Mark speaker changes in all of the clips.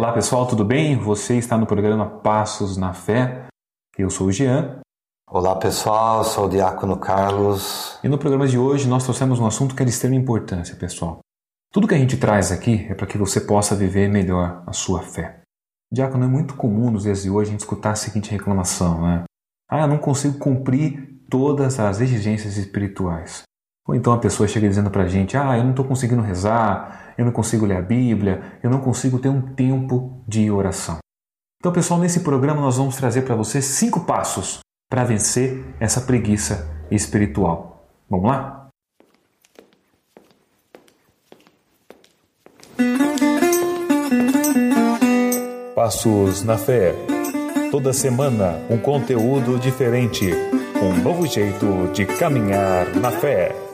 Speaker 1: Olá pessoal, tudo bem? Você está no programa Passos na Fé. Eu sou o Jean.
Speaker 2: Olá pessoal, sou o Diácono Carlos.
Speaker 1: E no programa de hoje nós trouxemos um assunto que é de extrema importância, pessoal. Tudo que a gente traz aqui é para que você possa viver melhor a sua fé. Diácono, é muito comum nos dias de hoje a gente escutar a seguinte reclamação, né? Ah, eu não consigo cumprir todas as exigências espirituais. Ou então a pessoa chega dizendo para a gente: Ah, eu não estou conseguindo rezar, eu não consigo ler a Bíblia, eu não consigo ter um tempo de oração. Então, pessoal, nesse programa nós vamos trazer para você cinco passos para vencer essa preguiça espiritual. Vamos lá?
Speaker 3: Passos na Fé. Toda semana um conteúdo diferente, um novo jeito de caminhar na fé.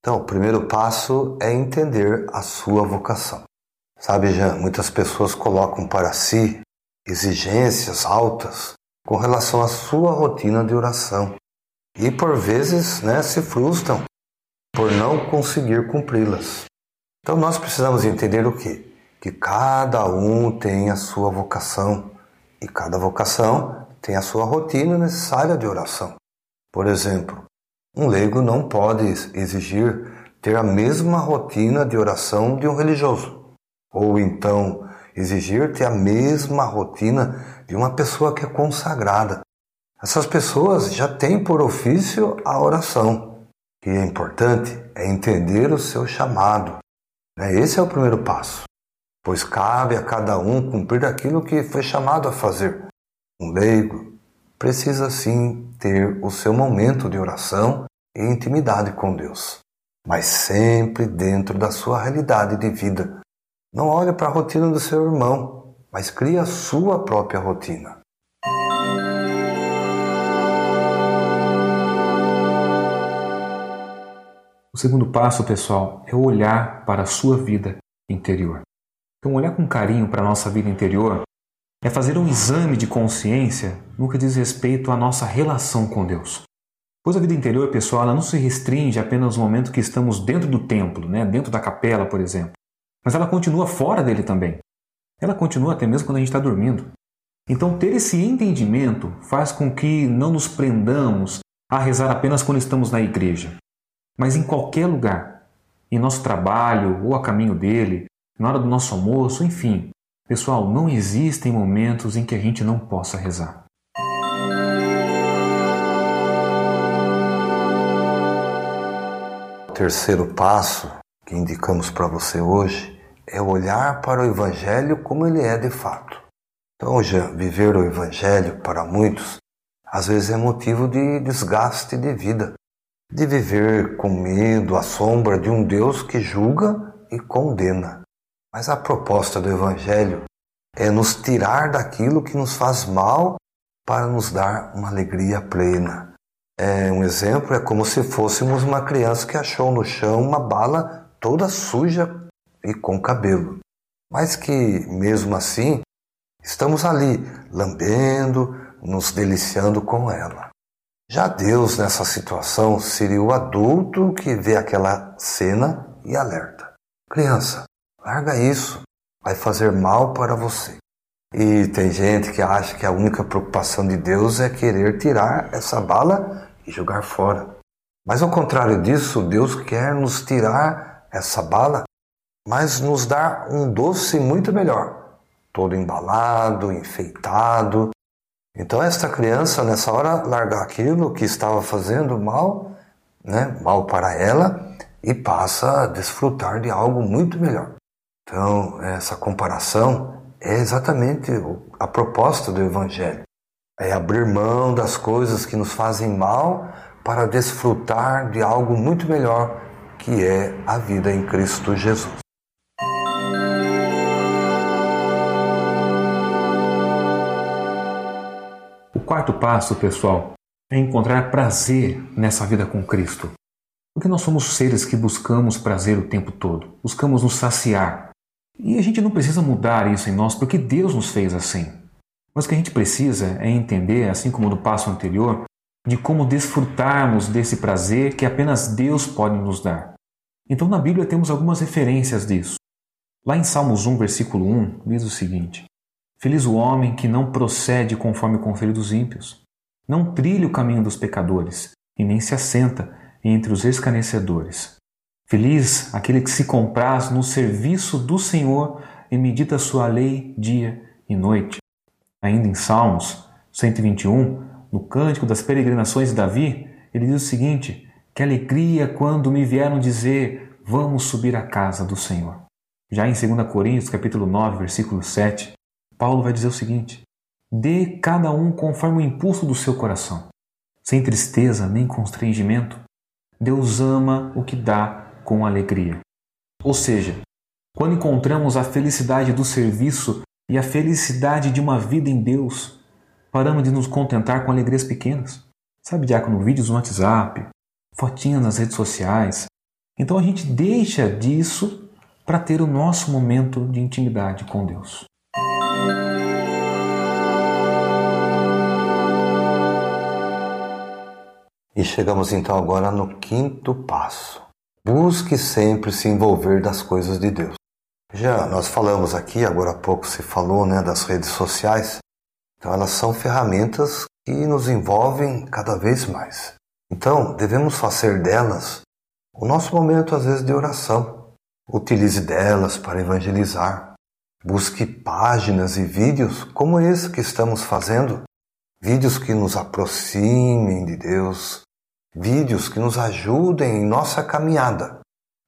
Speaker 2: Então, o primeiro passo é entender a sua vocação. Sabe, Jean, muitas pessoas colocam para si exigências altas com relação à sua rotina de oração e por vezes né, se frustram por não conseguir cumpri-las. Então nós precisamos entender o quê? Que cada um tem a sua vocação e cada vocação tem a sua rotina necessária de oração. Por exemplo, um leigo não pode exigir ter a mesma rotina de oração de um religioso, ou então exigir ter a mesma rotina de uma pessoa que é consagrada. Essas pessoas já têm por ofício a oração. Que é importante é entender o seu chamado. Né? Esse é o primeiro passo, pois cabe a cada um cumprir aquilo que foi chamado a fazer. Um leigo precisa sim ter o seu momento de oração e intimidade com Deus, mas sempre dentro da sua realidade de vida. Não olhe para a rotina do seu irmão, mas crie a sua própria rotina.
Speaker 1: O segundo passo, pessoal, é olhar para a sua vida interior. Então, olhar com carinho para a nossa vida interior é fazer um exame de consciência no que diz respeito à nossa relação com Deus. Pois a vida interior, pessoal, ela não se restringe apenas no momento que estamos dentro do templo, né, dentro da capela, por exemplo, mas ela continua fora dele também. Ela continua até mesmo quando a gente está dormindo. Então, ter esse entendimento faz com que não nos prendamos a rezar apenas quando estamos na igreja, mas em qualquer lugar, em nosso trabalho ou a caminho dele, na hora do nosso almoço, enfim. Pessoal, não existem momentos em que a gente não possa rezar.
Speaker 2: O terceiro passo que indicamos para você hoje é olhar para o Evangelho como ele é de fato. Então, já viver o Evangelho para muitos às vezes é motivo de desgaste de vida de viver com medo à sombra de um Deus que julga e condena. Mas a proposta do Evangelho é nos tirar daquilo que nos faz mal para nos dar uma alegria plena. É, um exemplo é como se fôssemos uma criança que achou no chão uma bala toda suja e com cabelo, mas que, mesmo assim, estamos ali lambendo, nos deliciando com ela. Já Deus, nessa situação, seria o adulto que vê aquela cena e alerta: Criança, larga isso, vai fazer mal para você. E tem gente que acha que a única preocupação de Deus é querer tirar essa bala e jogar fora. Mas ao contrário disso, Deus quer nos tirar essa bala, mas nos dar um doce muito melhor, todo embalado, enfeitado, então esta criança nessa hora larga aquilo que estava fazendo mal, né, mal para ela, e passa a desfrutar de algo muito melhor. Então essa comparação é exatamente a proposta do Evangelho. É abrir mão das coisas que nos fazem mal para desfrutar de algo muito melhor, que é a vida em Cristo Jesus.
Speaker 1: quarto passo, pessoal, é encontrar prazer nessa vida com Cristo. Porque nós somos seres que buscamos prazer o tempo todo, buscamos nos saciar. E a gente não precisa mudar isso em nós porque Deus nos fez assim. Mas o que a gente precisa é entender, assim como no passo anterior, de como desfrutarmos desse prazer que apenas Deus pode nos dar. Então na Bíblia temos algumas referências disso. Lá em Salmos 1, versículo 1, diz o seguinte: Feliz o homem que não procede conforme o conselho dos ímpios, não trilha o caminho dos pecadores e nem se assenta entre os escarnecedores. Feliz aquele que se compraz no serviço do Senhor e medita sua lei dia e noite. Ainda em Salmos 121, no Cântico das Peregrinações de Davi, ele diz o seguinte: Que alegria quando me vieram dizer, vamos subir à casa do Senhor. Já em 2 Coríntios, capítulo 9, versículo 7, Paulo vai dizer o seguinte: Dê cada um conforme o impulso do seu coração, sem tristeza nem constrangimento. Deus ama o que dá com alegria. Ou seja, quando encontramos a felicidade do serviço e a felicidade de uma vida em Deus, paramos de nos contentar com alegrias pequenas. Sabe, Diácono, vídeos no WhatsApp, fotinhas nas redes sociais. Então a gente deixa disso para ter o nosso momento de intimidade com Deus.
Speaker 2: E chegamos então agora no quinto passo. Busque sempre se envolver das coisas de Deus. Já nós falamos aqui, agora há pouco se falou né, das redes sociais, então elas são ferramentas que nos envolvem cada vez mais. Então devemos fazer delas o nosso momento às vezes de oração. Utilize delas para evangelizar. Busque páginas e vídeos como esse que estamos fazendo, vídeos que nos aproximem de Deus, vídeos que nos ajudem em nossa caminhada.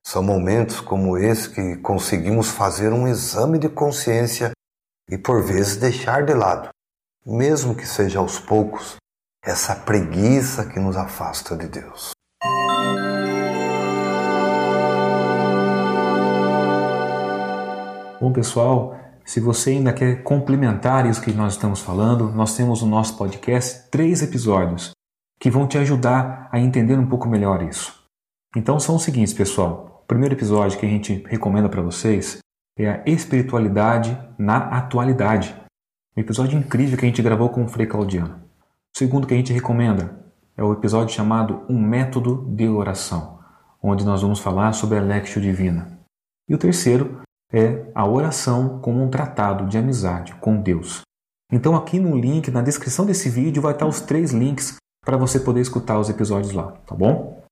Speaker 2: São momentos como esse que conseguimos fazer um exame de consciência e por vezes deixar de lado, mesmo que seja aos poucos, essa preguiça que nos afasta de Deus.
Speaker 1: Bom, pessoal, se você ainda quer complementar isso que nós estamos falando, nós temos no nosso podcast três episódios que vão te ajudar a entender um pouco melhor isso. Então são os seguintes, pessoal. O primeiro episódio que a gente recomenda para vocês é a espiritualidade na atualidade. Um episódio incrível que a gente gravou com o Frei Claudiano. O segundo que a gente recomenda é o episódio chamado Um Método de Oração, onde nós vamos falar sobre a Lectio Divina. E o terceiro é a oração como um tratado de amizade com Deus. Então aqui no link, na descrição desse vídeo, vai estar os três links para você poder escutar os episódios lá, tá bom?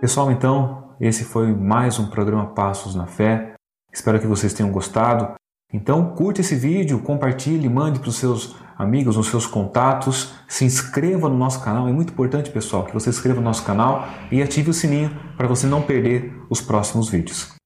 Speaker 1: Pessoal, então, esse foi mais um programa Passos na Fé. Espero que vocês tenham gostado. Então, curte esse vídeo, compartilhe, mande para os seus amigos, os seus contatos, se inscreva no nosso canal. É muito importante, pessoal, que você se inscreva no nosso canal e ative o sininho para você não perder os próximos vídeos.